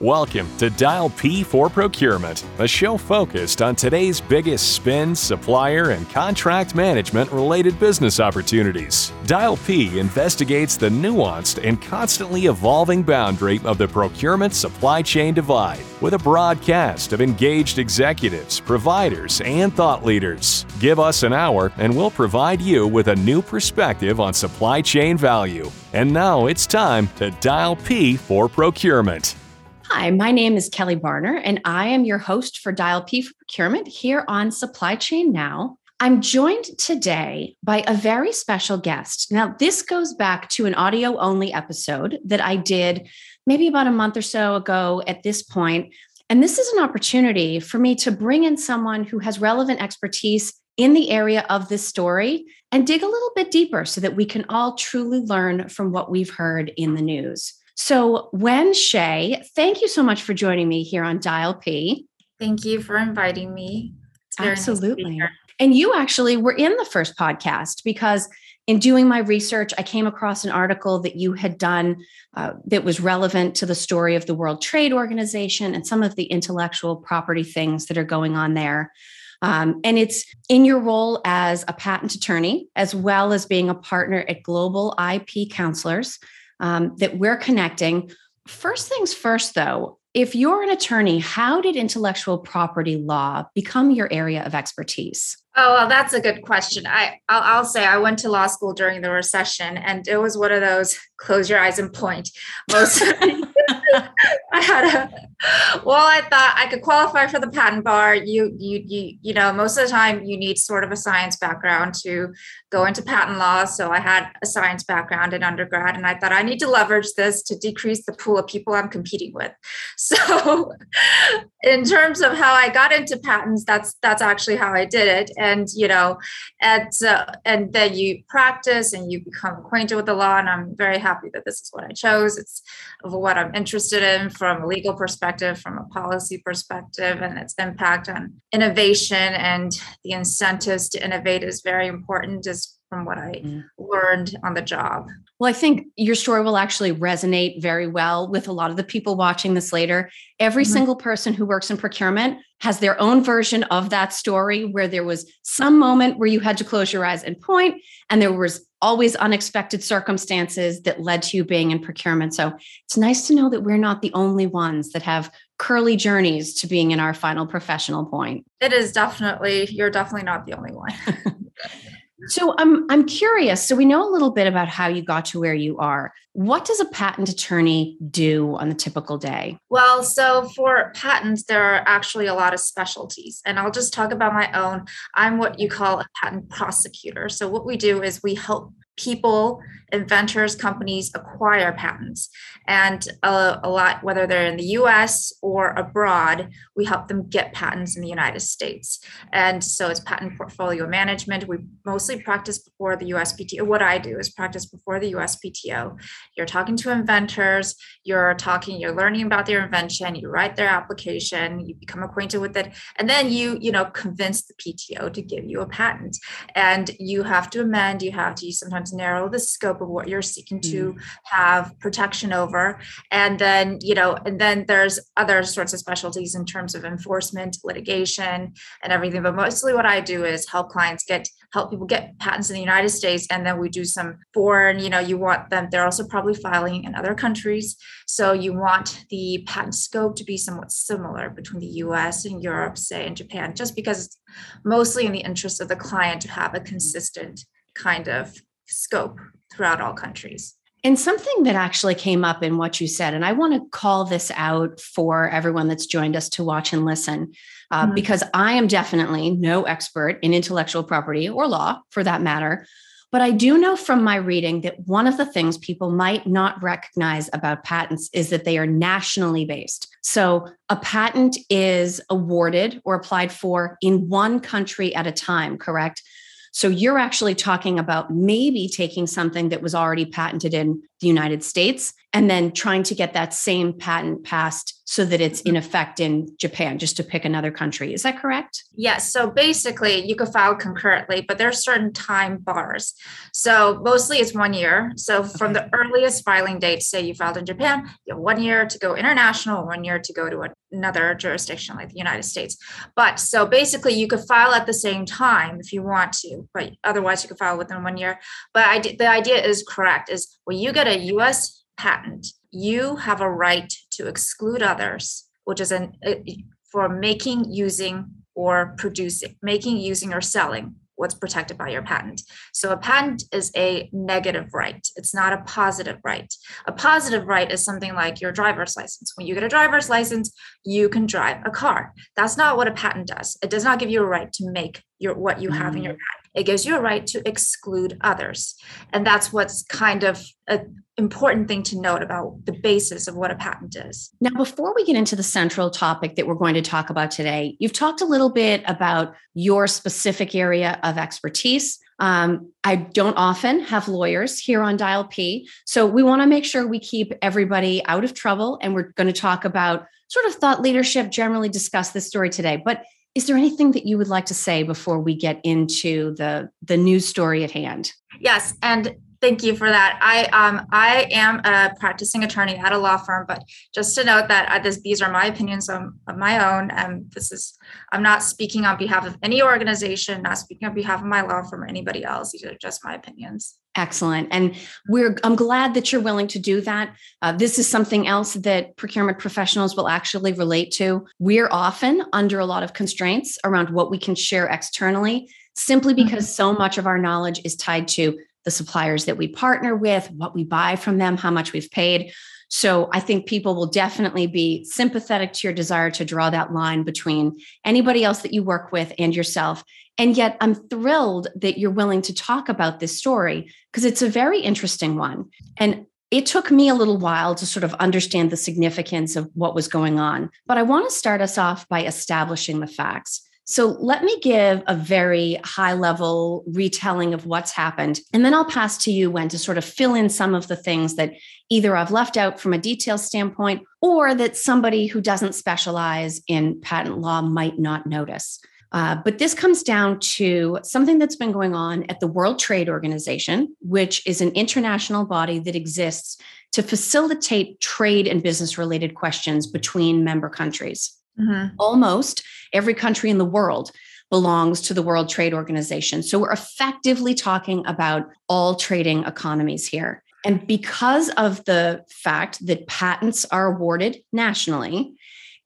Welcome to Dial P for Procurement, a show focused on today's biggest spend, supplier, and contract management related business opportunities. Dial P investigates the nuanced and constantly evolving boundary of the procurement supply chain divide with a broadcast of engaged executives, providers, and thought leaders. Give us an hour and we'll provide you with a new perspective on supply chain value. And now it's time to Dial P for Procurement. Hi, my name is Kelly Barner, and I am your host for Dial P for Procurement here on Supply Chain Now. I'm joined today by a very special guest. Now, this goes back to an audio only episode that I did maybe about a month or so ago at this point. And this is an opportunity for me to bring in someone who has relevant expertise in the area of this story and dig a little bit deeper so that we can all truly learn from what we've heard in the news. So, Wen Xie, thank you so much for joining me here on Dial P. Thank you for inviting me. Absolutely. Nice and you actually were in the first podcast because in doing my research, I came across an article that you had done uh, that was relevant to the story of the World Trade Organization and some of the intellectual property things that are going on there. Um, and it's in your role as a patent attorney, as well as being a partner at Global IP Counselors, um, that we're connecting. First things first, though, if you're an attorney, how did intellectual property law become your area of expertise? Oh, well, that's a good question. I I'll, I'll, say I went to law school during the recession, and it was one of those close your eyes and point. Most I had a well, I thought I could qualify for the patent bar. You you you you know, most of the time you need sort of a science background to go into patent law. So I had a science background in undergrad, and I thought I need to leverage this to decrease the pool of people I'm competing with. So, in terms of how I got into patents, that's that's actually how I did it. And you know, and uh, and then you practice and you become acquainted with the law. And I'm very happy that this is what I chose. It's what I'm interested in from a legal perspective, from a policy perspective, and its impact on innovation and the incentives to innovate is very important. Just from what I mm. learned on the job. Well, I think your story will actually resonate very well with a lot of the people watching this later. Every mm-hmm. single person who works in procurement has their own version of that story where there was some moment where you had to close your eyes and point, and there was always unexpected circumstances that led to you being in procurement. So it's nice to know that we're not the only ones that have curly journeys to being in our final professional point. It is definitely, you're definitely not the only one. So I'm I'm curious. So we know a little bit about how you got to where you are. What does a patent attorney do on the typical day? Well, so for patents, there are actually a lot of specialties, and I'll just talk about my own. I'm what you call a patent prosecutor. So what we do is we help people, inventors, companies acquire patents. And a, a, lot, whether they're in the US or abroad, we help them get patents in the United States. And so it's patent portfolio management. We mostly practice before the USPTO. What I do is practice before the USPTO. You're talking to inventors, you're talking, you're learning about their invention, you write their application, you become acquainted with it, and then you, you know, convince the PTO to give you a patent. And you have to amend, you have to sometimes narrow the scope of what you're seeking to mm. have protection over. And then you know and then there's other sorts of specialties in terms of enforcement litigation and everything. But mostly what i do is help clients get help people get patents in the united states and then we do some foreign you know you want them they're also probably filing in other countries. So you want the patent scope to be somewhat similar between the us and europe say and japan just because it's mostly in the interest of the client to have a consistent kind of scope throughout all countries. And something that actually came up in what you said, and I want to call this out for everyone that's joined us to watch and listen, uh, mm-hmm. because I am definitely no expert in intellectual property or law for that matter. But I do know from my reading that one of the things people might not recognize about patents is that they are nationally based. So a patent is awarded or applied for in one country at a time, correct? So you're actually talking about maybe taking something that was already patented in the United States and then trying to get that same patent passed so that it's in effect in Japan, just to pick another country. Is that correct? Yes. So basically, you could file concurrently, but there are certain time bars. So mostly it's one year. So from the earliest filing date, say you filed in Japan, you have one year to go international, one year to go to another jurisdiction like the United States. But so basically, you could file at the same time if you want to, but otherwise, you could file within one year. But I, the idea is correct is when you get a US patent, you have a right to exclude others, which is an uh, for making, using, or producing, making, using, or selling what's protected by your patent. So a patent is a negative right. It's not a positive right. A positive right is something like your driver's license. When you get a driver's license, you can drive a car. That's not what a patent does. It does not give you a right to make your what you have mm. in your mm. patent. It gives you a right to exclude others. And that's what's kind of an important thing to note about the basis of what a patent is. Now, before we get into the central topic that we're going to talk about today, you've talked a little bit about your specific area of expertise. Um, I don't often have lawyers here on Dial P. So we want to make sure we keep everybody out of trouble. And we're going to talk about sort of thought leadership, generally discuss this story today. But is there anything that you would like to say before we get into the the news story at hand? Yes, and thank you for that. I um I am a practicing attorney at a law firm, but just to note that uh, this, these are my opinions of, of my own, and this is I'm not speaking on behalf of any organization, not speaking on behalf of my law firm or anybody else. These are just my opinions. Excellent. And we're I'm glad that you're willing to do that. Uh, this is something else that procurement professionals will actually relate to. We're often under a lot of constraints around what we can share externally simply mm-hmm. because mm-hmm. so much of our knowledge is tied to the suppliers that we partner with, what we buy from them, how much we've paid. So I think people will definitely be sympathetic to your desire to draw that line between anybody else that you work with and yourself and yet, I'm thrilled that you're willing to talk about this story because it's a very interesting one. And it took me a little while to sort of understand the significance of what was going on. But I want to start us off by establishing the facts. So let me give a very high level retelling of what's happened. And then I'll pass to you, Wen, to sort of fill in some of the things that either I've left out from a detail standpoint or that somebody who doesn't specialize in patent law might not notice. Uh, but this comes down to something that's been going on at the World Trade Organization, which is an international body that exists to facilitate trade and business related questions between member countries. Mm-hmm. Almost every country in the world belongs to the World Trade Organization. So we're effectively talking about all trading economies here. And because of the fact that patents are awarded nationally,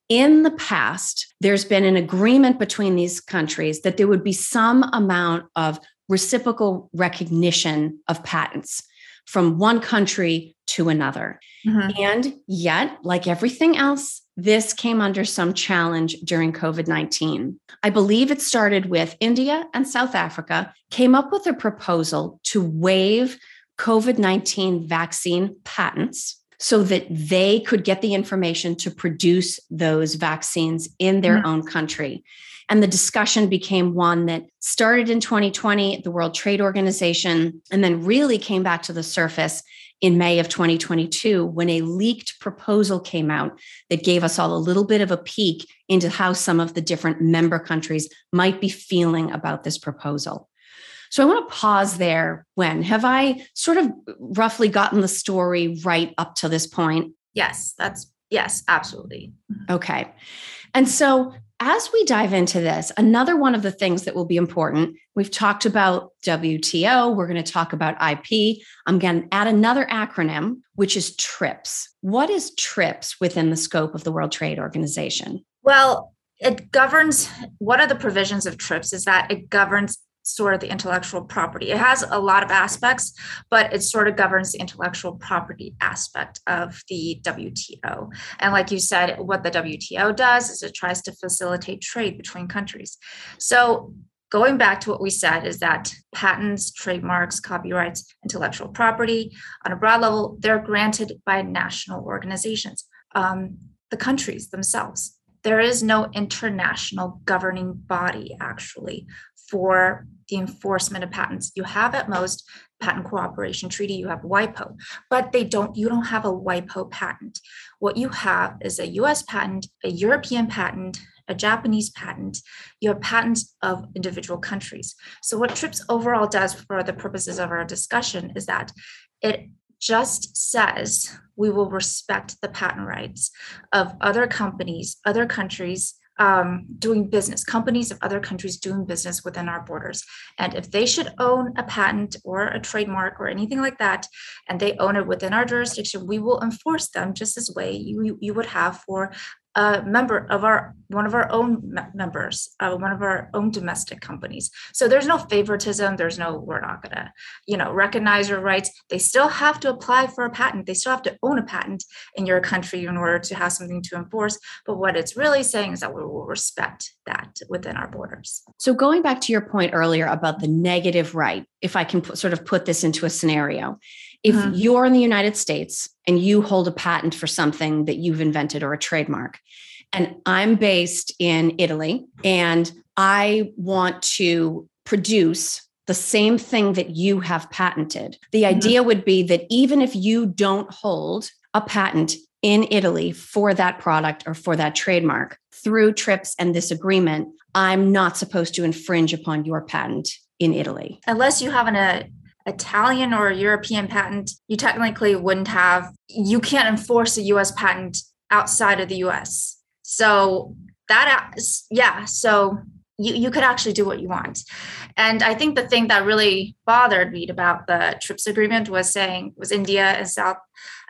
in the past, there's been an agreement between these countries that there would be some amount of reciprocal recognition of patents from one country to another. Mm-hmm. And yet, like everything else, this came under some challenge during COVID 19. I believe it started with India and South Africa came up with a proposal to waive COVID 19 vaccine patents so that they could get the information to produce those vaccines in their mm-hmm. own country. And the discussion became one that started in 2020 at the World Trade Organization and then really came back to the surface in May of 2022 when a leaked proposal came out that gave us all a little bit of a peek into how some of the different member countries might be feeling about this proposal. So I want to pause there. Wen have I sort of roughly gotten the story right up to this point? Yes, that's yes, absolutely. Okay. And so as we dive into this, another one of the things that will be important, we've talked about WTO, we're going to talk about IP. I'm going to add another acronym, which is TRIPS. What is TRIPS within the scope of the World Trade Organization? Well, it governs one of the provisions of TRIPS is that it governs sort of the intellectual property. It has a lot of aspects, but it sort of governs the intellectual property aspect of the WTO. And like you said, what the WTO does is it tries to facilitate trade between countries. So going back to what we said is that patents, trademarks, copyrights, intellectual property on a broad level, they're granted by national organizations, um, the countries themselves. There is no international governing body actually for the enforcement of patents. You have at most patent cooperation treaty, you have WIPO, but they don't, you don't have a WIPO patent. What you have is a US patent, a European patent, a Japanese patent, you have patents of individual countries. So what TRIPS overall does for the purposes of our discussion is that it just says we will respect the patent rights of other companies, other countries, um, doing business, companies of other countries doing business within our borders. And if they should own a patent or a trademark or anything like that, and they own it within our jurisdiction, we will enforce them just as way you, you would have for a member of our one of our own members uh, one of our own domestic companies. So there's no favoritism there's no we're not gonna you know recognize your rights. They still have to apply for a patent. They still have to own a patent in your country in order to have something to enforce. But what it's really saying is that we will respect that within our borders. So going back to your point earlier about the negative right if i can put, sort of put this into a scenario if mm-hmm. you're in the United States and you hold a patent for something that you've invented or a trademark, and I'm based in Italy and I want to produce the same thing that you have patented, the mm-hmm. idea would be that even if you don't hold a patent in Italy for that product or for that trademark through TRIPS and this agreement, I'm not supposed to infringe upon your patent in Italy. Unless you have an, a Italian or European patent, you technically wouldn't have, you can't enforce a US patent outside of the US. So that, yeah, so you, you could actually do what you want. And I think the thing that really bothered me about the TRIPS agreement was saying, was India and South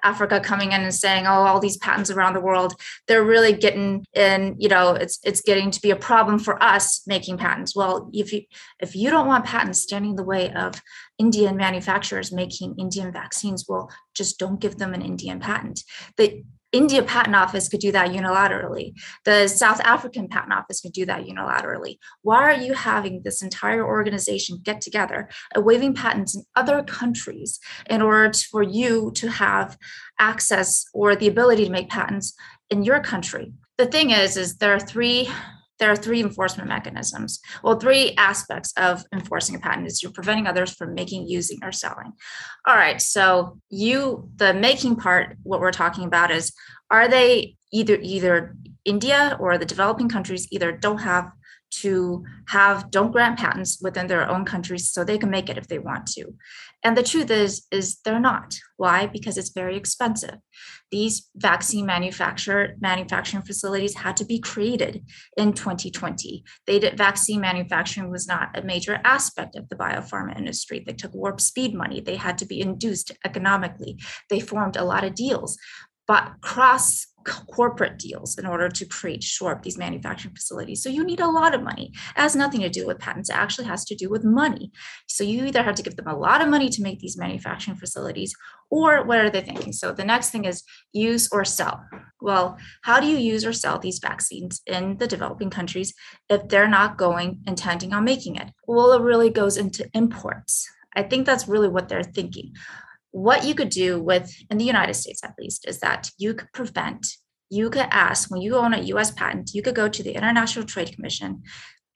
Africa coming in and saying, oh, all these patents around the world, they're really getting in, you know, it's it's getting to be a problem for us making patents. Well, if you if you don't want patents standing in the way of Indian manufacturers making Indian vaccines, well, just don't give them an Indian patent. The India Patent Office could do that unilaterally. The South African Patent Office could do that unilaterally. Why are you having this entire organization get together and waiving patents in other countries in order for you to have access or the ability to make patents in your country? The thing is, is there are three there are three enforcement mechanisms. Well, three aspects of enforcing a patent is you're preventing others from making, using, or selling. All right. So you, the making part, what we're talking about is are they either either India or the developing countries either don't have to have don't grant patents within their own countries so they can make it if they want to. And the truth is is they're not. Why? Because it's very expensive. These vaccine manufacturer manufacturing facilities had to be created in 2020 they did vaccine manufacturing was not a major aspect of the biopharma industry. They took warp speed money. They had to be induced economically. They formed a lot of deals but cross corporate deals in order to create shore up these manufacturing facilities. So you need a lot of money. It has nothing to do with patents. It actually has to do with money. So you either have to give them a lot of money to make these manufacturing facilities, or what are they thinking? So the next thing is use or sell. Well, how do you use or sell these vaccines in the developing countries if they're not going intending on making it? Well, it really goes into imports. I think that's really what they're thinking what you could do with in the united states at least is that you could prevent you could ask when you own a us patent you could go to the international trade commission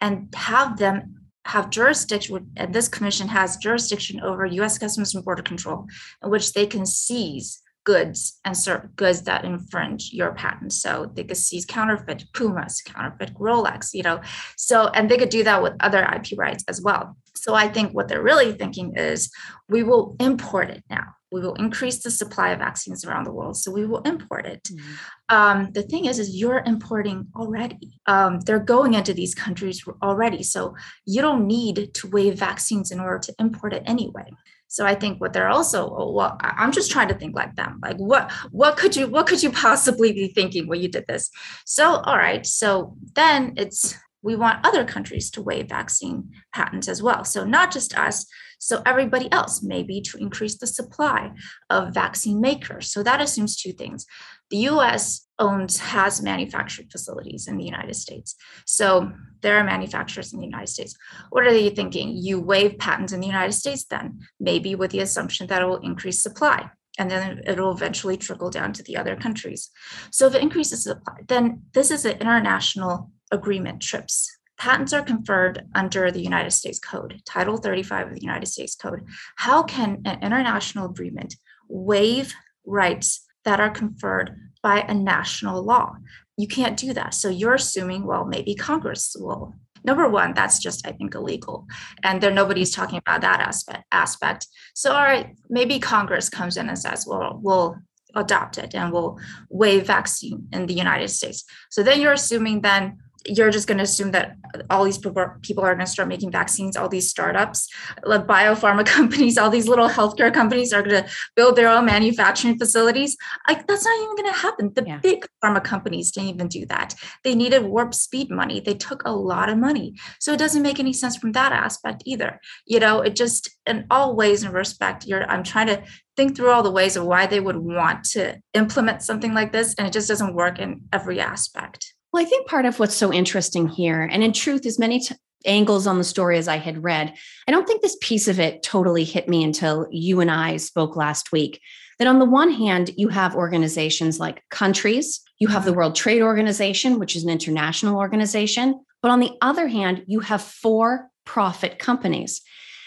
and have them have jurisdiction and this commission has jurisdiction over us customs and border control in which they can seize goods and certain goods that infringe your patent. So they could seize counterfeit Pumas, counterfeit Rolex, you know. So and they could do that with other IP rights as well. So I think what they're really thinking is we will import it now. We will increase the supply of vaccines around the world. So we will import it. Mm-hmm. Um, the thing is, is you're importing already. Um, they're going into these countries already. So you don't need to waive vaccines in order to import it anyway. So I think what they're also, oh, well, I'm just trying to think like them. Like what what could you what could you possibly be thinking when you did this? So all right, so then it's we want other countries to waive vaccine patents as well. So not just us, so everybody else, maybe to increase the supply of vaccine makers. So that assumes two things. The US owns, has manufacturing facilities in the United States. So there are manufacturers in the United States. What are they thinking? You waive patents in the United States then, maybe with the assumption that it will increase supply and then it'll eventually trickle down to the other countries. So if it increases supply, then this is an international agreement trips patents are conferred under the United States Code, Title 35 of the United States Code. How can an international agreement waive rights that are conferred by a national law? You can't do that. So you're assuming, well, maybe Congress will. Number one, that's just, I think, illegal. And there nobody's talking about that aspect aspect. So all right, maybe Congress comes in and says, well, we'll adopt it and we'll waive vaccine in the United States. So then you're assuming then you're just going to assume that all these people are, going to start making vaccines all these startups. Like biopharma companies all these little healthcare companies are going to build their own manufacturing facilities. Like that's not even going to happen. The yeah. big pharma companies didn't even do that. They needed warp speed money. They took a lot of money. So it doesn't make any sense from that aspect either. You know it just in all ways and respect you're i'm trying to think through all the ways of why they would want to implement something like this and it just doesn't work in every aspect well, I think part of what's so interesting here, and in truth, as many t- angles on the story as I had read, I don't think this piece of it totally hit me until you and I spoke last week. That on the one hand, you have organizations like countries, you have the mm-hmm. World Trade Organization, which is an international organization. But on the other hand, you have for profit companies.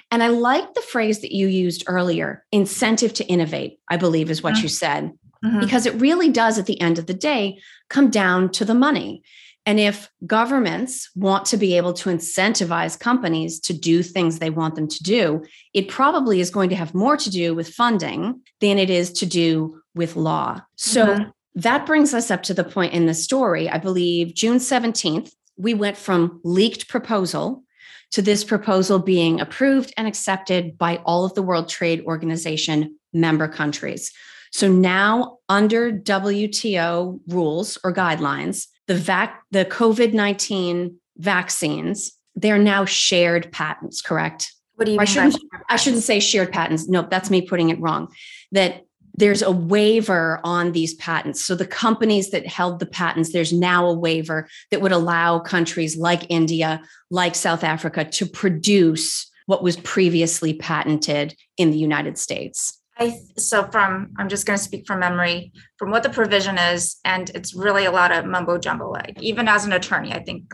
And I like the phrase that you used earlier incentive to innovate, I believe is what mm-hmm. you said mm-hmm. because it really does, at the end of the day, come down to the money. And if governments want to be able to incentivize companies to do things they want them to do, it probably is going to have more to do with funding than it is to do with law. So mm-hmm. that brings us up to the point in the story. I believe June 17th, we went from leaked proposal to this proposal being approved and accepted by all of the World Trade Organization member countries. So now, under WTO rules or guidelines, the vac the COVID nineteen vaccines they're now shared patents. Correct? What do you I shouldn't, I shouldn't say shared patents. No, that's me putting it wrong. That there's a waiver on these patents. So the companies that held the patents, there's now a waiver that would allow countries like India, like South Africa to produce what was previously patented in the United States. I so from I'm just going to speak from memory from what the provision is, and it's really a lot of mumbo jumbo. Like even as an attorney, I think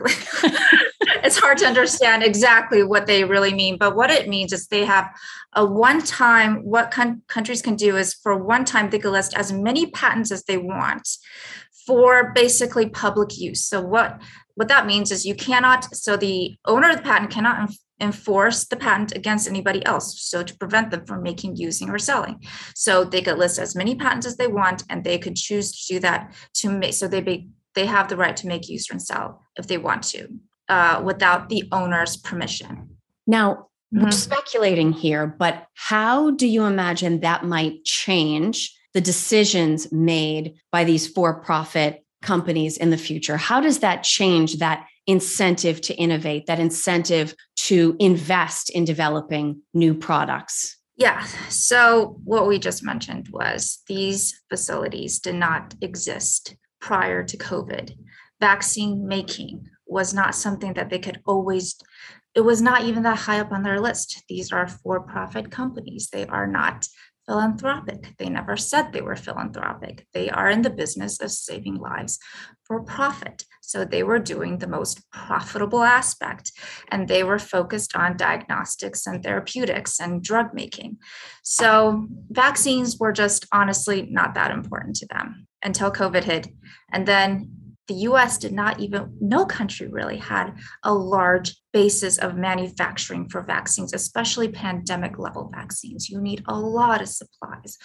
it's hard to understand exactly what they really mean. But what it means is they have a one time. What con- countries can do is for one time they can list as many patents as they want for basically public use. So what what that means is you cannot. So the owner of the patent cannot enforce the patent against anybody else so to prevent them from making using or selling. So they could list as many patents as they want and they could choose to do that to make so they be, they have the right to make use and sell if they want to uh, without the owner's permission. Now mm-hmm. we're speculating here but how do you imagine that might change the decisions made by these for-profit companies in the future? How does that change that incentive to innovate, that incentive to invest in developing new products? Yeah. So, what we just mentioned was these facilities did not exist prior to COVID. Vaccine making was not something that they could always, it was not even that high up on their list. These are for profit companies. They are not philanthropic. They never said they were philanthropic. They are in the business of saving lives for profit. So they were doing the most profitable aspect and they were focused on diagnostics and therapeutics and drug making. So vaccines were just honestly not that important to them until COVID hit. And then the US did not even, no country really had a large basis of manufacturing for vaccines, especially pandemic level vaccines. You need a lot of supplies,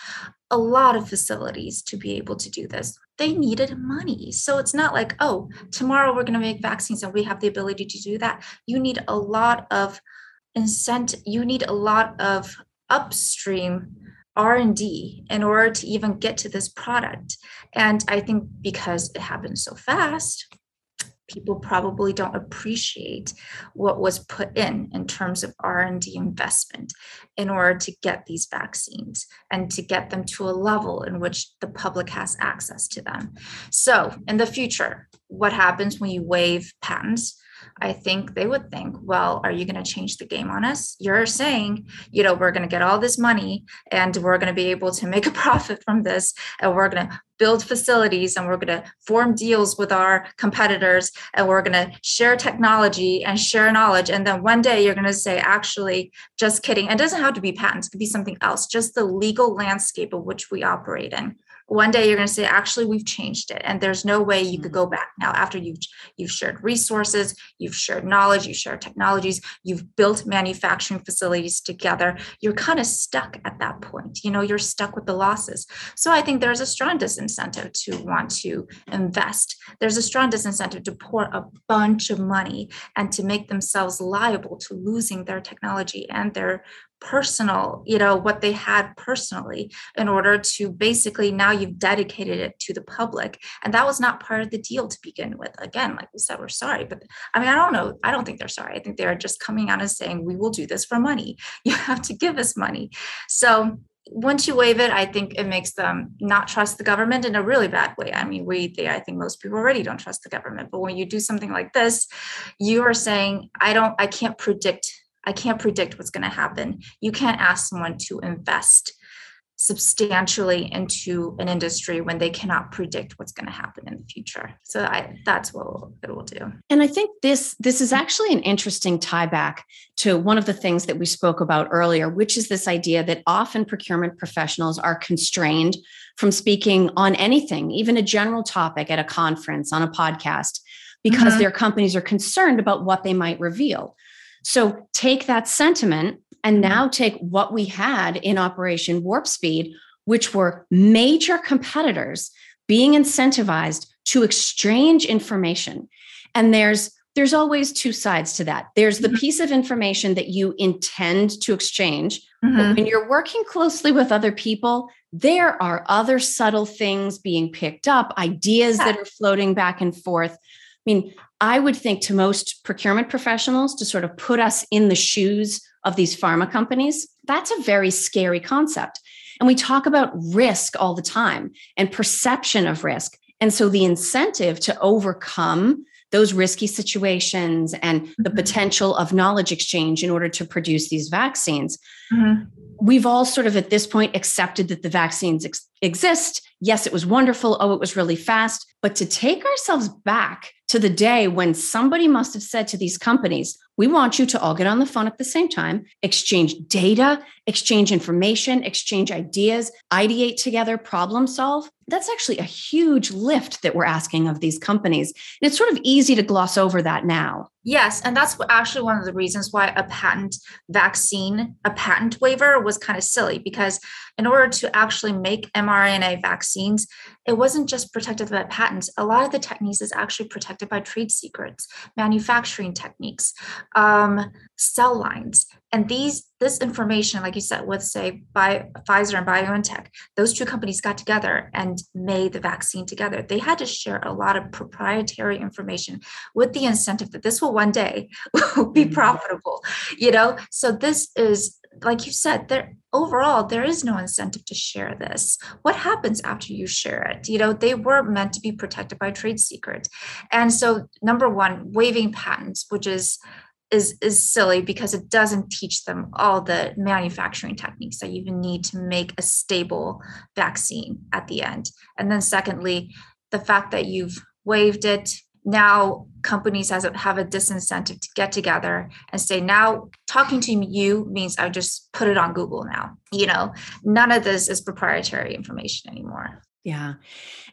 a lot of facilities to be able to do this. They needed money. So it's not like, oh, tomorrow we're going to make vaccines and we have the ability to do that. You need a lot of incentive, you need a lot of upstream r&d in order to even get to this product. And i think because it happened so fast people probably don't appreciate what was put in in terms of r&d investment in order to get these vaccines and to get them to a level in which the public has access to them. So in the future what happens when you waive patents I think they would think, well, are you going to change the game on us? You're saying, you know, we're going to get all this money and we're going to be able to make a profit from this and we're going to build facilities and we're going to form deals with our competitors and we're going to share technology and share knowledge. And then one day you're going to say actually just kidding. It doesn't have to be patents. It could be something else just the legal landscape of which we operate in one day you're going to say actually we've changed it and there's no way you could mm-hmm. go back. Now after you've you've shared resources you've shared knowledge you've shared technologies you've built manufacturing facilities together you're kind of stuck at that point you know you're stuck with the losses. So i think there's a strong disincentive to want to invest. There's a strong disincentive to pour a bunch of money and to make themselves liable to losing their technology and their personal you know what they had personally in order to basically now you've dedicated it to the public. And that was not part of the deal to begin with. Again like we said we're sorry but i mean i don't know i don't think they're sorry. I think they're just coming out and saying we will do this for money. You have to give us money. So once you waive it, I think it makes them not trust the government in a really bad way. I mean, we, they, I think most people already don't trust the government. But when you do something like this, you are saying, I don't, I can't predict I can't predict what's going to happen. You can't ask someone to invest substantially into an industry when they cannot predict what's going to happen in the future. So I, that's what it will do. And I think this this is actually an interesting tie back to one of the things that we spoke about earlier, which is this idea that often procurement professionals are constrained from speaking on anything, even a general topic at a conference, on a podcast, because mm-hmm. their companies are concerned about what they might reveal. So take that sentiment and mm-hmm. now take what we had in Operation Warp Speed, which were major competitors being incentivized to exchange information. And there's there's always two sides to that. There's the mm-hmm. piece of information that you intend to exchange. Mm-hmm. when you're working closely with other people, there are other subtle things being picked up, ideas that are floating back and forth. I mean, I would think to most procurement professionals to sort of put us in the shoes of these pharma companies, that's a very scary concept. And we talk about risk all the time and perception of risk. And so the incentive to overcome those risky situations and the mm-hmm. potential of knowledge exchange in order to produce these vaccines. Mm-hmm. We've all sort of at this point accepted that the vaccines ex- exist. Yes, it was wonderful. Oh, it was really fast. But to take ourselves back to the day when somebody must have said to these companies, we want you to all get on the phone at the same time, exchange data, exchange information, exchange ideas, ideate together, problem solve. That's actually a huge lift that we're asking of these companies. And it's sort of easy to gloss over that now. Yes. And that's actually one of the reasons why a patent vaccine, a patent waiver was kind of silly because in order to actually make mRNA vaccines, it wasn't just protected by patents. A lot of the techniques is actually protected by trade secrets, manufacturing techniques, um, cell lines. And these this information, like you said, with say by Pfizer and BioNTech, those two companies got together and made the vaccine together. They had to share a lot of proprietary information with the incentive that this will one day be mm-hmm. profitable. You know, so this is like you said, there overall there is no incentive to share this. What happens after you share it? You know, they were meant to be protected by trade secrets. And so number one, waiving patents, which is is is silly because it doesn't teach them all the manufacturing techniques that you need to make a stable vaccine at the end. And then secondly, the fact that you've waived it. Now companies has have a disincentive to get together and say now talking to you means i just put it on google now. You know none of this is proprietary information anymore. Yeah.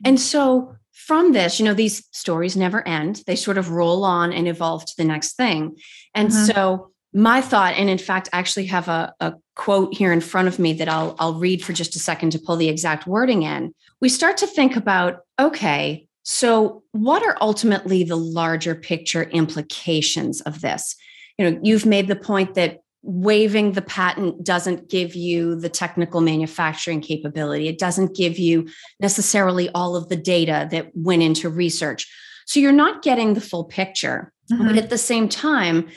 And so from this, you know, these stories never end. They sort of roll on and evolve to the next thing. And mm-hmm. so my thought, and in fact, I actually have a, a quote here in front of me that I'll, I'll read for just a second to pull the exact wording in. We start to think about, okay, so what are ultimately the larger picture implications of this? You know, you've made the point that waiving the patent doesn't give you the technical manufacturing capability. It doesn't give you necessarily all of the data that went into research. So you're not getting the full picture. Mm-hmm. But at the same time,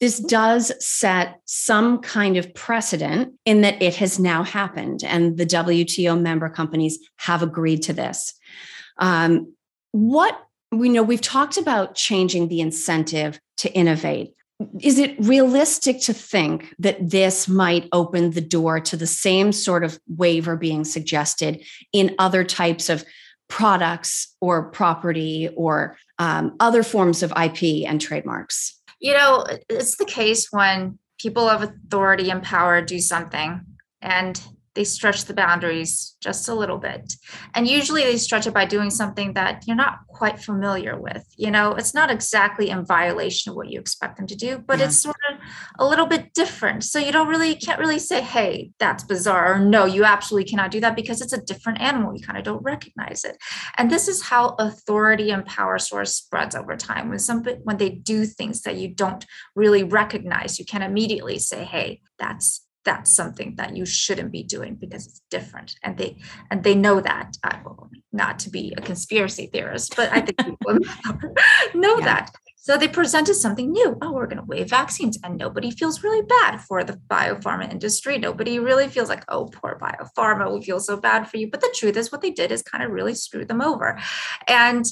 this does set some kind of precedent in that it has now happened, and the WTO member companies have agreed to this. Um, what we know we've talked about changing the incentive to innovate. Is it realistic to think that this might open the door to the same sort of waiver being suggested in other types of products or property or um, other forms of IP and trademarks? You know, it's the case when people of authority and power do something and they stretch the boundaries just a little bit. And usually they stretch it by doing something that you're not quite familiar with. You know, it's not exactly in violation of what you expect them to do, but yeah. it's sort of a little bit different. So you don't really, can't really say, hey, that's bizarre, or no, you absolutely cannot do that because it's a different animal. You kind of don't recognize it. And this is how authority and power source spreads over time. When somebody, when they do things that you don't really recognize, you can immediately say, hey, that's that's something that you shouldn't be doing because it's different. And they and they know that uh, I, will not to be a conspiracy theorist but i think people know yeah. that. So they presented something new. Oh we're going to waive vaccines and nobody feels really bad for the biopharma industry. Nobody really feels like oh poor biopharma we feel so bad for you. But the truth is what they did is kind of really screw them over. And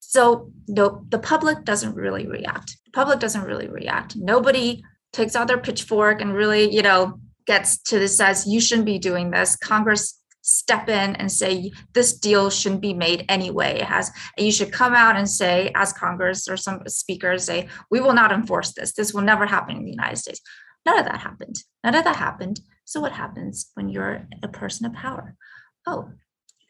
so no the public doesn't really react. The public doesn't really react. Nobody takes out their pitchfork and really, you know, gets to this says you shouldn't be doing this. Congress step in and say this deal shouldn't be made anyway. It has you should come out and say, as Congress or some speakers say, we will not enforce this. This will never happen in the United States. None of that happened. None of that happened. So what happens when you're a person of power? Oh,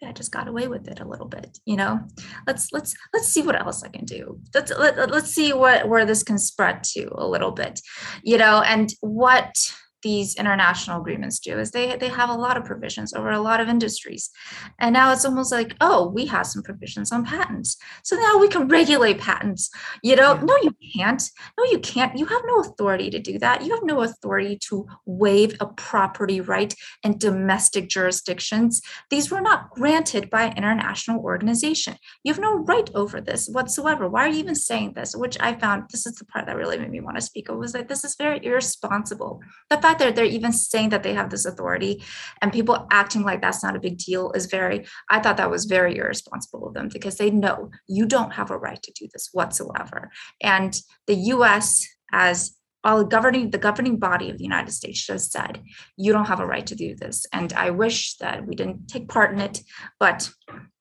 I just got away with it a little bit, you know. Let's let's let's see what else I can do. Let's let, let's see what where this can spread to a little bit, you know, and what these international agreements do is they they have a lot of provisions over a lot of industries. And now it's almost like oh we have some provisions on patents. So now we can regulate patents. You know no you can't. No you can't. You have no authority to do that. You have no authority to waive a property right in domestic jurisdictions. These were not granted by an international organization. You have no right over this whatsoever. Why are you even saying this? Which i found this is the part that really made me want to speak of was that this is very irresponsible. The fact fact that they're even saying that they have this authority and people acting like that's not a big deal is very, I thought that was very irresponsible of them because they know you don't have a right to do this whatsoever. And the US, as all governing the governing body of the United States just said, you don't have a right to do this. And I wish that we didn't take part in it, but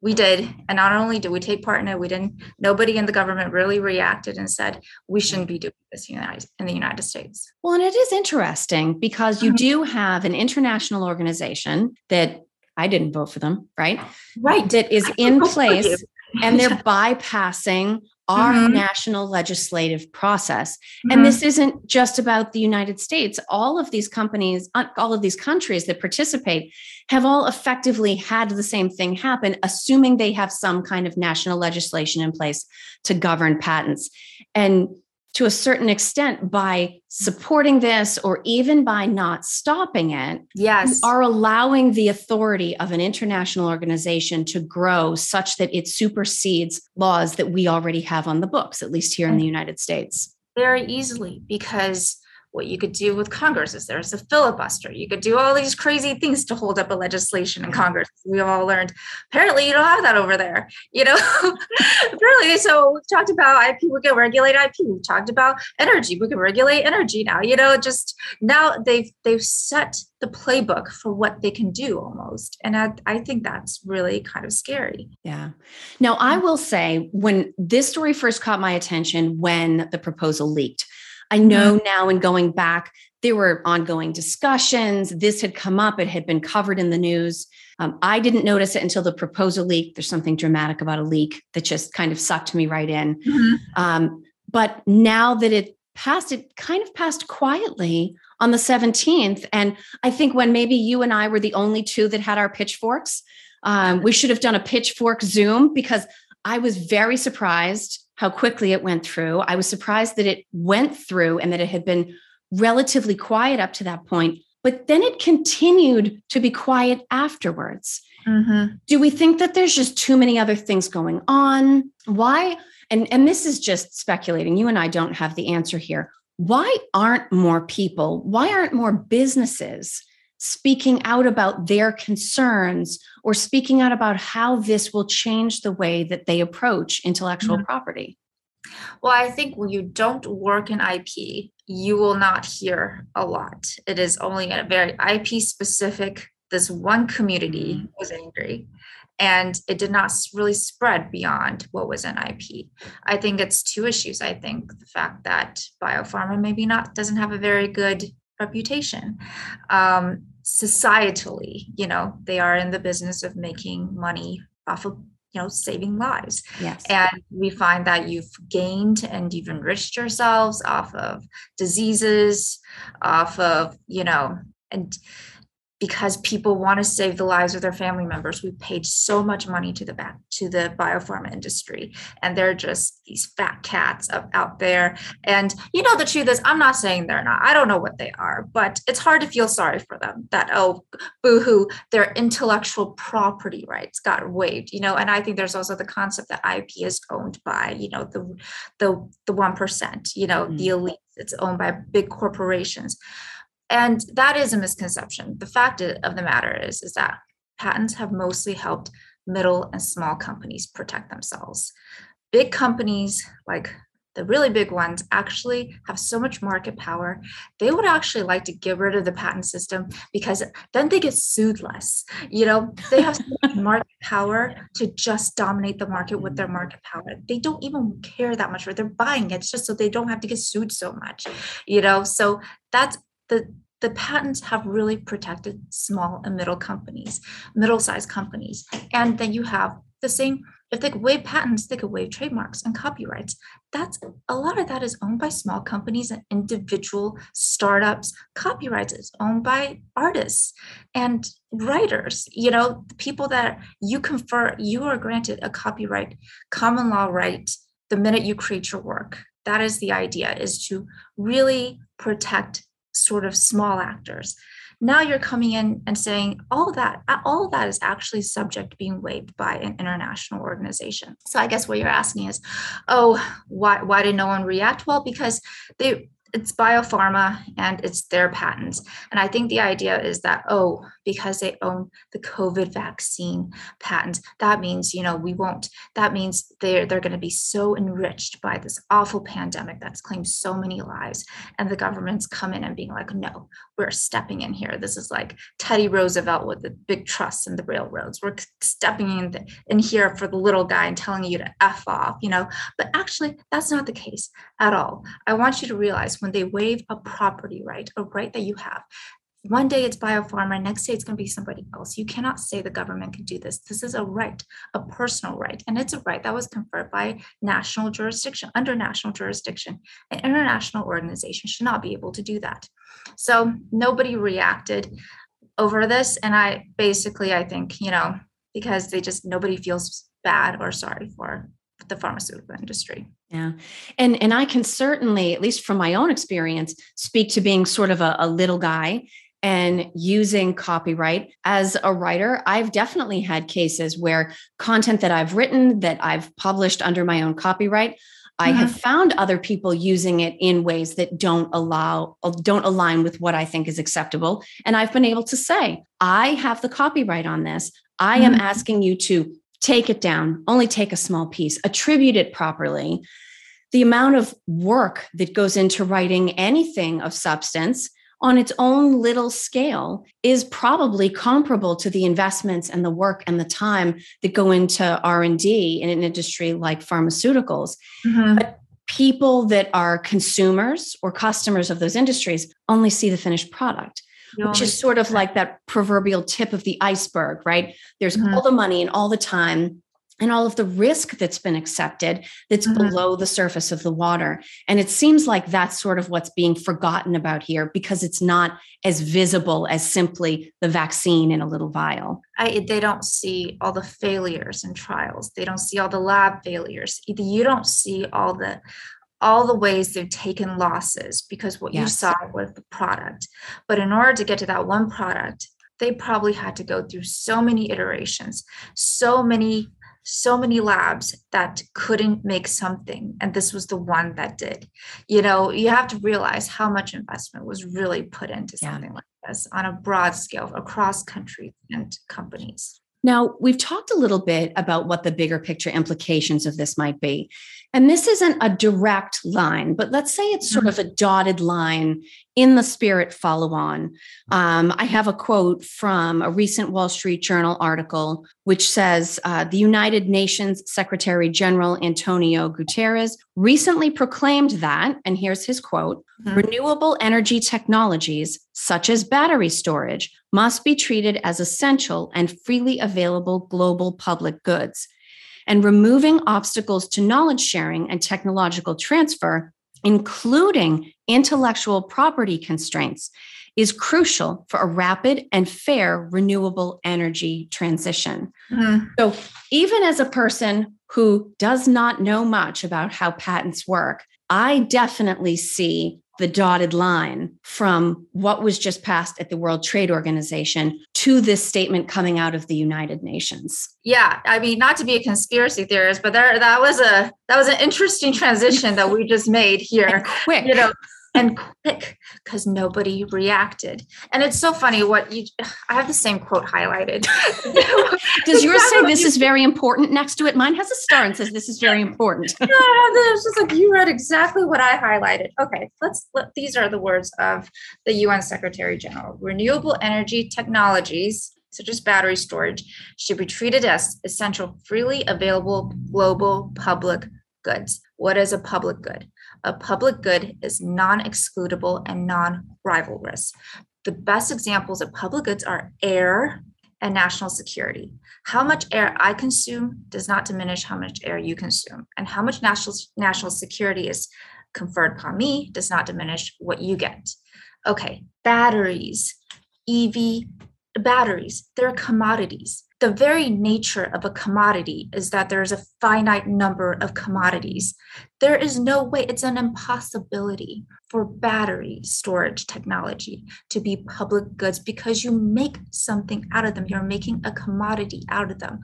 we did. And not only did we take part in it, we didn't, nobody in the government really reacted and said, we shouldn't be doing this in the United States. Well, and it is interesting because you mm-hmm. do have an international organization that I didn't vote for them, right? Right. That is in place and they're bypassing our mm-hmm. national legislative process. Mm-hmm. And this isn't just about the United States. All of these companies, uh, all of these countries that participate have all effectively had the same thing happen, assuming they have some kind of national legislation in place to govern patents. And to a certain extent by supporting this or even by not stopping it yes. are allowing the authority of an international organization to grow such that it supersedes laws that we already have on the books at least here in the united states. Very easily because what you could do with Congress is there's a filibuster. You could do all these crazy things to hold up a legislation in mm. Congress. We all learned. Apparently, you don't have that over there. You know, apparently. So we've talked about IP. We can regulate IP. We've talked about energy. We can regulate energy now. You know, just now they've they've set the playbook for what they can do almost, and I, I think that's really kind of scary. Yeah. Now I mm. will say when this story first caught my attention when the proposal leaked I know mm-hmm. now, in going back, there were ongoing discussions. This had come up, it had been covered in the news. Um, I didn't notice it until the proposal leak. There's something dramatic about a leak that just kind of sucked me right in. Mm-hmm. Um, but now that it passed, it kind of passed quietly on the 17th. And I think when maybe you and I were the only two that had our pitchforks, um, we should have done a pitchfork Zoom because I was very surprised how quickly it went through. I was surprised that it went through and that it had been relatively quiet up to that point, but then it continued to be quiet afterwards. Mm-hmm. Do we think that there's just too many other things going on? Why? And, and this is just speculating. You and I don't have the answer here. Why aren't more people, why aren't more businesses speaking out about their concerns or speaking out about how this will change the way that they approach intellectual mm-hmm. property? Well, I think when you don't work in IP, you will not hear a lot. It is only a very IP specific. This one community mm-hmm. was angry and it did not really spread beyond what was in IP. I think it's two issues. I think the fact that biopharma maybe not doesn't have a very good reputation. Um, societally, you know, they are in the business of making money off of you know saving lives. Yes. And we find that you've gained and you've enriched yourselves off of diseases off of you know and because people want to save the lives of their family members. We paid so much money to the back to the biopharma industry, and they're just these fat cats up, out there. And you know, the truth is, I'm not saying they're not. I don't know what they are, but it's hard to feel sorry for them. That oh, boohoo, their intellectual property rights got waived. You know, and I think there's also the concept that IP is owned by you know the the the one percent. You know, mm-hmm. the elite. It's owned by big corporations and that is a misconception. The fact of the matter is, is that patents have mostly helped middle and small companies protect themselves. Big companies like the really big ones actually have so much market power. They would actually like to get rid of the patent system because then they get sued less. You know, they have so much market power to just dominate the market with their market power. They don't even care that much for they're buying it just so they don't have to get sued so much. You know, so that's the the patents have really protected small and middle companies, middle-sized companies. And then you have the same, if they could waive patents, they could waive trademarks and copyrights. That's a lot of that is owned by small companies and individual startups. Copyrights is owned by artists and writers. You know, the people that you confer, you are granted a copyright common law right the minute you create your work. That is the idea, is to really protect sort of small actors. Now you're coming in and saying all that, all that is actually subject being waived by an international organization. So I guess what you're asking is, oh, why why did no one react? Well, because they it's biopharma and it's their patents. And I think the idea is that, oh, because they own the COVID vaccine patents, that means, you know, we won't, that means they're they're going to be so enriched by this awful pandemic that's claimed so many lives. And the government's come in and being like, no, we're stepping in here. This is like Teddy Roosevelt with the big trusts and the railroads. We're stepping in, the, in here for the little guy and telling you to F off, you know. But actually, that's not the case at all. I want you to realize when they waive a property right, a right that you have, one day it's biopharma, next day it's going to be somebody else. You cannot say the government can do this. This is a right, a personal right, and it's a right that was conferred by national jurisdiction, under national jurisdiction. An international organization should not be able to do that. So nobody reacted over this, and I basically I think you know because they just nobody feels bad or sorry for the pharmaceutical industry. Yeah. And and I can certainly, at least from my own experience, speak to being sort of a, a little guy and using copyright as a writer i've definitely had cases where content that i've written that i've published under my own copyright i mm-hmm. have found other people using it in ways that don't allow don't align with what i think is acceptable and i've been able to say i have the copyright on this i mm-hmm. am asking you to take it down, only take a small piece, attribute it properly. The amount of work that goes into writing anything of substance on its own little scale is probably comparable to the investments and the work and the time that go into r&d in an industry like pharmaceuticals mm-hmm. but people that are consumers or customers of those industries only see the finished product which is sort of like that proverbial tip of the iceberg, right? There's mm-hmm. all the money and all the time and all of the risk that's been accepted that's mm-hmm. below the surface of the water. And it seems like that's sort of what's being forgotten about here because it's not as visible as simply the vaccine in a little vial. I, they don't see all the failures and trials. They don't see all the lab failures. You don't see all the all the ways they've taken losses because what yes. you saw was the product. But in order to get to that one product, they probably had to go through so many iterations, so many so many labs that couldn't make something and this was the one that did you know you have to realize how much investment was really put into something yeah. like this on a broad scale across countries and companies. Now, we've talked a little bit about what the bigger picture implications of this might be. And this isn't a direct line, but let's say it's sort mm-hmm. of a dotted line in the spirit follow on. Um, I have a quote from a recent Wall Street Journal article, which says uh, The United Nations Secretary General Antonio Guterres recently proclaimed that, and here's his quote mm-hmm. renewable energy technologies, such as battery storage, must be treated as essential and freely available global public goods and removing obstacles to knowledge sharing and technological transfer, including intellectual property constraints, is crucial for a rapid and fair renewable energy transition. Mm-hmm. So, even as a person who does not know much about how patents work, I definitely see the dotted line from what was just passed at the World Trade Organization to this statement coming out of the United Nations. Yeah, I mean, not to be a conspiracy theorist, but there that was a that was an interesting transition that we just made here. And quick, you know, and quick because nobody reacted. And it's so funny what you I have the same quote highlighted. Does yours say this is very important next to it? Mine has a star and says this is very important. no, it's just like you read exactly what I highlighted. Okay, let's let these are the words of the UN Secretary General. Renewable energy technologies such as battery storage should be treated as essential freely available global public goods. What is a public good? A public good is non excludable and non rivalrous. The best examples of public goods are air and national security. How much air I consume does not diminish how much air you consume, and how much national, national security is conferred upon me does not diminish what you get. Okay, batteries, EV batteries, they're commodities the very nature of a commodity is that there's a finite number of commodities. There is no way, it's an impossibility for battery storage technology to be public goods because you make something out of them. You're making a commodity out of them.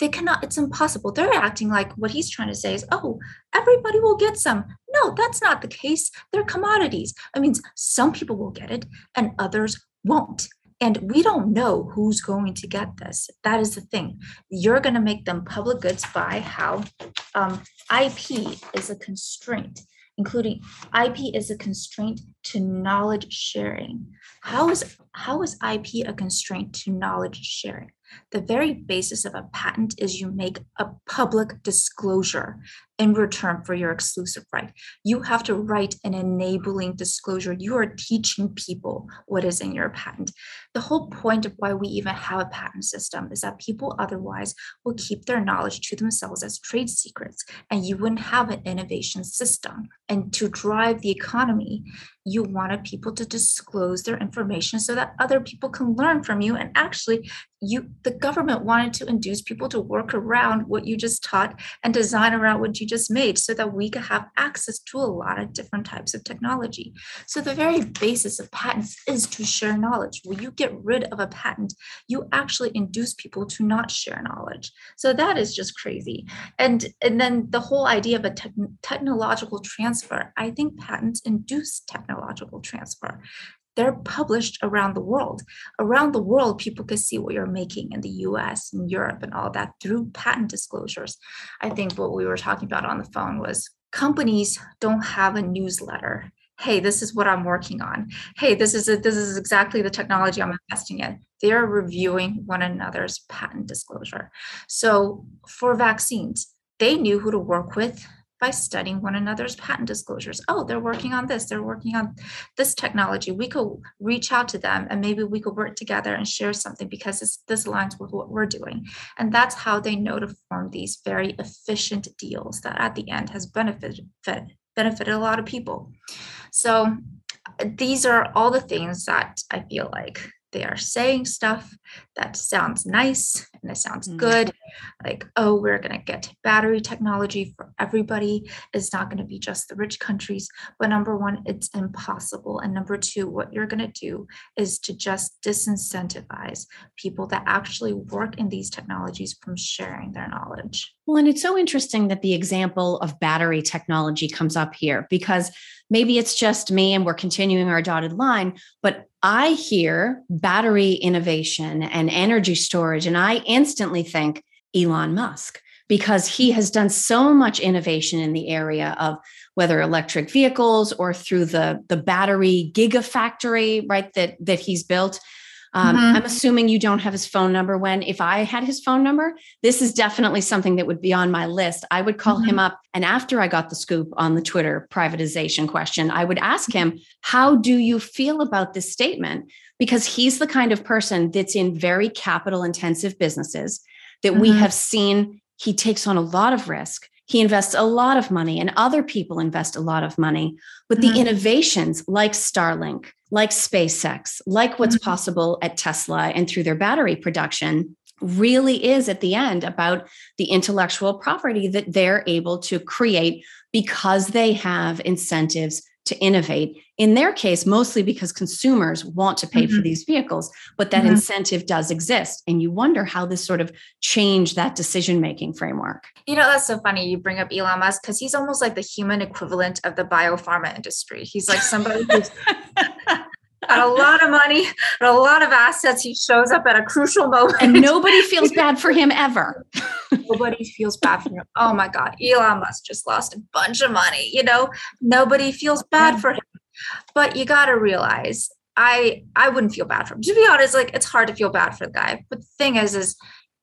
They cannot, it's impossible. They're acting like what he's trying to say is, oh, everybody will get some. No, that's not the case. They're commodities. It means some people will get it and others won't. And we don't know who's going to get this. That is the thing. You're going to make them public goods by how um, IP is a constraint, including IP is a constraint to knowledge sharing. How is how is IP a constraint to knowledge sharing? The very basis of a patent is you make a public disclosure in return for your exclusive right. You have to write an enabling disclosure. You are teaching people what is in your patent. The whole point of why we even have a patent system is that people otherwise will keep their knowledge to themselves as trade secrets, and you wouldn't have an innovation system. And to drive the economy, you wanted people to disclose their information so that other people can learn from you. And actually you the government wanted to induce people to work around what you just taught and design around what you just made so that we could have access to a lot of different types of technology. So the very basis of patents is to share knowledge. When you get rid of a patent you actually induce people to not share knowledge. So that is just crazy. And and then the whole idea of a te- technological transfer. I think patents induce technological transfer they're published around the world. Around the world, people can see what you're making in the US and Europe and all that through patent disclosures. I think what we were talking about on the phone was companies don't have a newsletter. Hey, this is what I'm working on. Hey, this is a, this is exactly the technology I'm investing in. They're reviewing one another's patent disclosure. So for vaccines, they knew who to work with by studying one another's patent disclosures. Oh, they're working on this, they're working on this technology. We could reach out to them and maybe we could work together and share something because this aligns with what we're doing. And that's how they know to form these very efficient deals that at the end has benefited benefited a lot of people. So these are all the things that I feel like they are saying stuff that sounds nice and it sounds mm-hmm. good like oh we're going to get battery technology for everybody. It's not going to be just the rich countries. But number one it's impossible. And number two what you're going to do is to just disincentivize people that actually work in these technologies from sharing their knowledge. Well and it's so interesting that the example of battery technology comes up here because maybe it's just me and we're continuing our dotted line, but I hear battery innovation and energy storage, and I instantly think Elon Musk because he has done so much innovation in the area of whether electric vehicles or through the the battery gigafactory right that that he's built um, mm-hmm. I'm assuming you don't have his phone number. Wen if I had his phone number, this is definitely something that would be on my list. I would call mm-hmm. him up. And after I got the scoop on the Twitter privatization question, I would ask him, How do you feel about this statement? Because he's the kind of person that's in very capital intensive businesses that mm-hmm. we have seen he takes on a lot of risk. He invests a lot of money, and other people invest a lot of money. But the mm-hmm. innovations like Starlink, like SpaceX, like what's mm-hmm. possible at Tesla and through their battery production really is at the end about the intellectual property that they're able to create because they have incentives to innovate. In their case, mostly because consumers want to pay mm-hmm. for these vehicles, but that mm-hmm. incentive does exist. And you wonder how this sort of changed that decision making framework. You know, that's so funny you bring up Elon Musk because he's almost like the human equivalent of the biopharma industry. He's like somebody who's got a lot of money and a lot of assets. He shows up at a crucial moment. And nobody feels bad for him ever. nobody feels bad for him. Oh my God. Elon Musk just lost a bunch of money. You know, nobody feels bad for him. But you got to realize I I wouldn't feel bad for him. To be honest, like it's hard to feel bad for the guy. But the thing is, is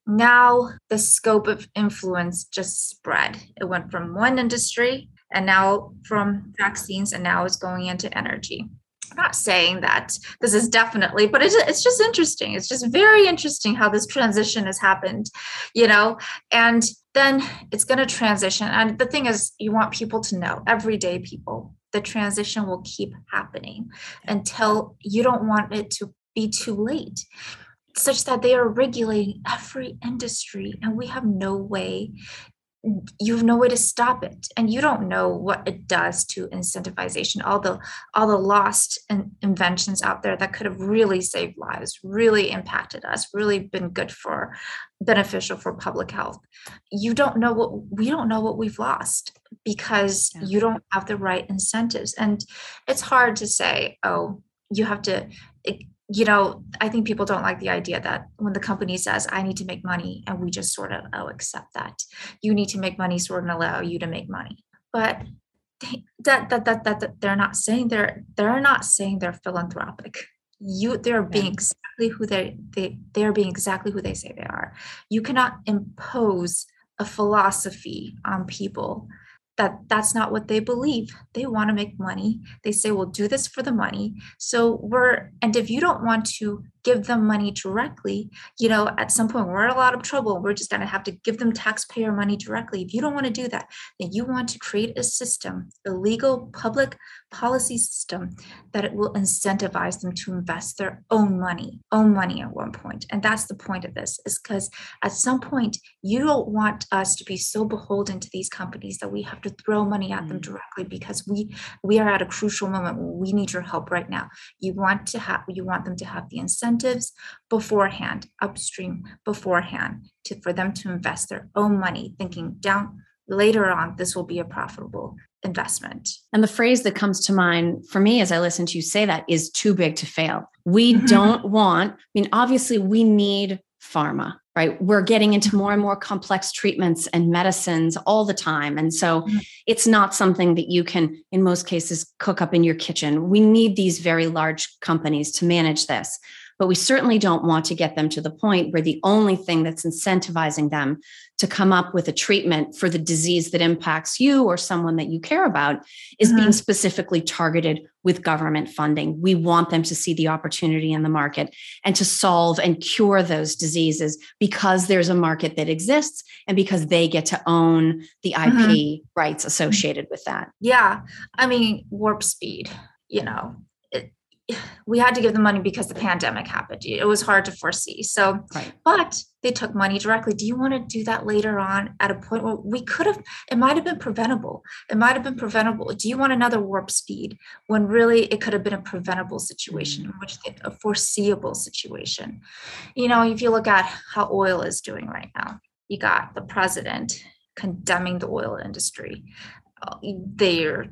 now the scope of influence just spread. It went from one industry and now from vaccines and now it's going into energy. I'm not saying that this is definitely, but it's, it's just interesting. It's just very interesting how this transition has happened, you know, and then it's going to transition. And the thing is, you want people to know, everyday people, the transition will keep happening until you don't want it to be too late such that they are regulating every industry and we have no way you have no way to stop it. And you don't know what it does to incentivization all the all the lost in, inventions out there that could have really saved lives really impacted us really been good for beneficial for public health. You don't know what we don't know what we've lost because yeah. you don't have the right incentives. And it's hard to say oh you have to you know, I think people don't like the idea that when the company says, I need to make money, and we just sort of, oh, accept that. You need to make money, sort of allow you to make money. But they, that, that, that, that, that they're not saying they're, they're not saying they're philanthropic. You, they're being yeah. exactly who they, they, they're being exactly who they say they are. You cannot impose a philosophy on people that that's not what they believe. They want to make money. They say we'll do this for the money. So we're and if you don't want to give them money directly, you know, at some point we're in a lot of trouble. We're just going to have to give them taxpayer money directly. If you don't want to do that, then you want to create a system, a legal public policy system that it will incentivize them to invest their own money, own money at one point. And that's the point of this, is because at some point you don't want us to be so beholden to these companies that we have to throw money at them mm. directly because we we are at a crucial moment we need your help right now. You want to have you want them to have the incentive incentives beforehand, upstream beforehand, to, for them to invest their own money, thinking down later on, this will be a profitable investment. And the phrase that comes to mind for me as I listen to you say that is too big to fail. We mm-hmm. don't want, I mean, obviously, we need pharma, right? We're getting into more and more complex treatments and medicines all the time. And so mm-hmm. it's not something that you can, in most cases, cook up in your kitchen. We need these very large companies to manage this but we certainly don't want to get them to the point where the only thing that's incentivizing them to come up with a treatment for the disease that impacts you or someone that you care about is mm-hmm. being specifically targeted with government funding. We want them to see the opportunity in the market and to solve and cure those diseases because there's a market that exists and because they get to own the IP mm-hmm. rights associated with that. Yeah. I mean, warp speed, you know, we had to give them money because the pandemic happened. It was hard to foresee. So, right. but they took money directly. Do you want to do that later on at a point where we could have, it might have been preventable. It might have been preventable. Do you want another warp speed when really it could have been a preventable situation, mm-hmm. which a foreseeable situation? You know, if you look at how oil is doing right now, you got the president condemning the oil industry. Uh, they're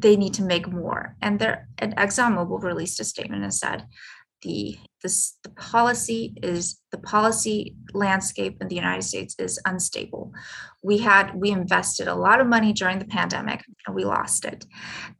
they need to make more. And there, and ExxonMobil released a statement and said, the this the policy is the policy landscape in the United States is unstable. We had we invested a lot of money during the pandemic and we lost it.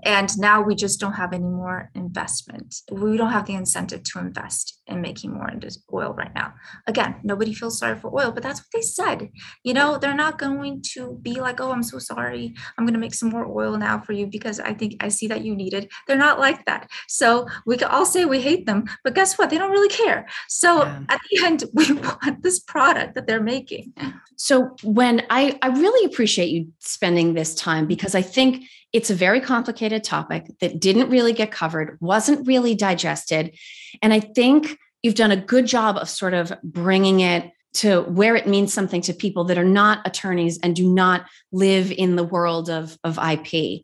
And now we just don't have any more investment. We don't have the incentive to invest in making more into oil right now. Again, nobody feels sorry for oil, but that's what they said. You know, they're not going to be like, "Oh, I'm so sorry. I'm going to make some more oil now for you because I think I see that you need it." They're not like that. So, we can all say we hate them, but guess what? They don't really care. So, yeah. at the end, we want this product that they're making. So when I, I really appreciate you spending this time because I think it's a very complicated topic that didn't really get covered, wasn't really digested. And I think you've done a good job of sort of bringing it to where it means something to people that are not attorneys and do not live in the world of, of IP.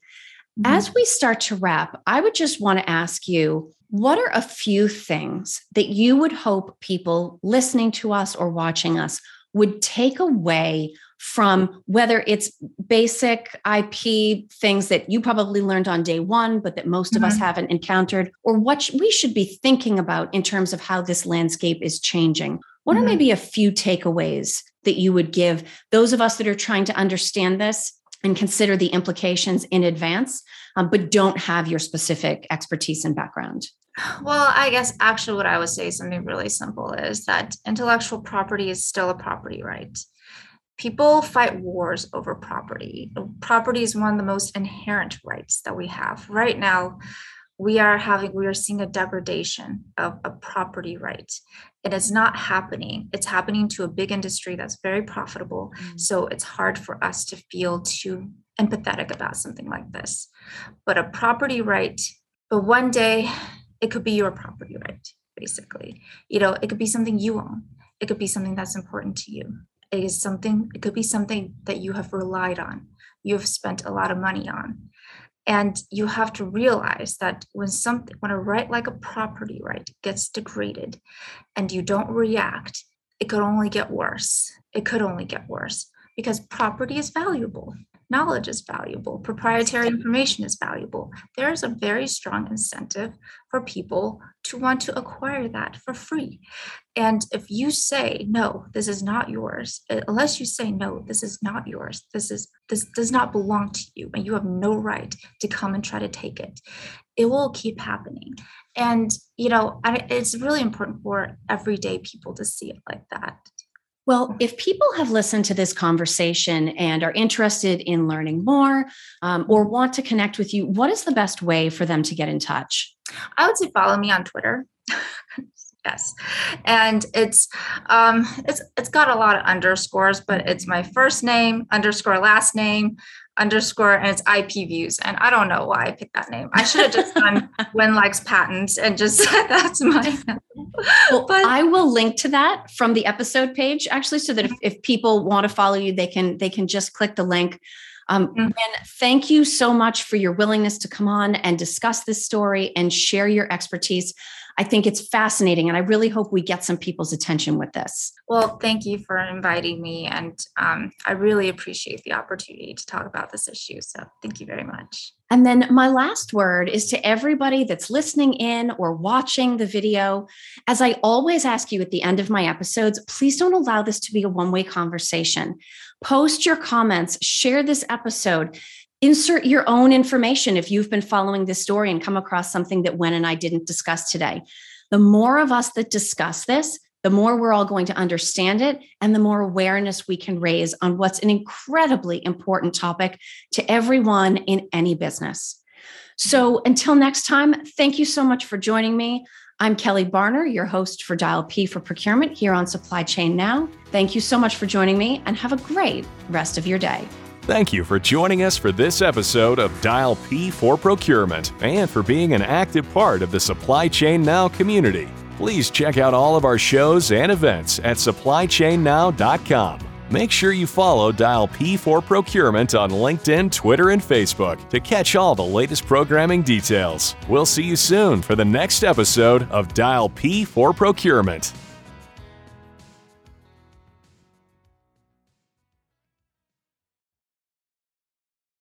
Mm-hmm. As we start to wrap, I would just want to ask you what are a few things that you would hope people listening to us or watching us would take away from whether it's basic IP things that you probably learned on day one, but that most mm-hmm. of us mm-hmm. haven't encountered, or what we should be thinking about in terms of how this landscape is changing? What mm-hmm. are maybe a few takeaways that you would give those of us that are trying to understand this and consider the implications in advance, um, but don't have your specific expertise and background? Well, I guess actually, what I would say something really simple is that intellectual property is still a property right. People fight wars over property. Property is one of the most inherent rights that we have. Right now, we are having we are seeing a degradation of a property right it is not happening it's happening to a big industry that's very profitable mm-hmm. so it's hard for us to feel too empathetic about something like this but a property right but one day it could be your property right basically. You know it could be something you own. It could be something that's important to you. It is something it could be something that you have relied on you have spent a lot of money on. And you have to realize that when something when a right like a property right gets degraded and you don't react it could only get worse. It could only get worse because property is valuable knowledge is valuable, proprietary information is valuable. There is a very strong incentive for people to want to acquire that for free. And if you say, no, this is not yours, uh, unless you say, no, this is not yours, this is this does not belong to you, and you have no right to come and try to take it, it will keep happening. And you know, it's really important for everyday people to see it like that well, if people have listened to this conversation and are interested in learning more um, or want to connect with you, what is the best way for them to get in touch? I would say follow me on Twitter. yes, and it's um, it's it's got a lot of underscores, but it's my first name underscore last name underscore and it's IP views. And I don't know why I picked that name. I should have just done Wen Likes Patents and just said that's my well, but I will link to that from the episode page actually, so that if, if people want to follow you, they can they can just click the link. Um, mm-hmm. And thank you so much for your willingness to come on and discuss this story and share your expertise. I think it's fascinating, and I really hope we get some people's attention with this. Well, thank you for inviting me, and um, I really appreciate the opportunity to talk about this issue. So, thank you very much. And then my last word is to everybody that's listening in or watching the video. As I always ask you at the end of my episodes, please don't allow this to be a one way conversation. Post your comments, share this episode insert your own information if you've been following this story and come across something that Wen and I didn't discuss today. The more of us that discuss this, the more we're all going to understand it and the more awareness we can raise on what's an incredibly important topic to everyone in any business. So until next time, thank you so much for joining me. I'm Kelly Barner, your host for Dial P for Procurement here on Supply Chain Now. Thank you so much for joining me and have a great rest of your day. Thank you for joining us for this episode of Dial P for Procurement and for being an active part of the Supply Chain Now community. Please check out all of our shows and events at supplychainnow.com. Make sure you follow Dial P for Procurement on LinkedIn, Twitter, and Facebook to catch all the latest programming details. We'll see you soon for the next episode of Dial P for Procurement.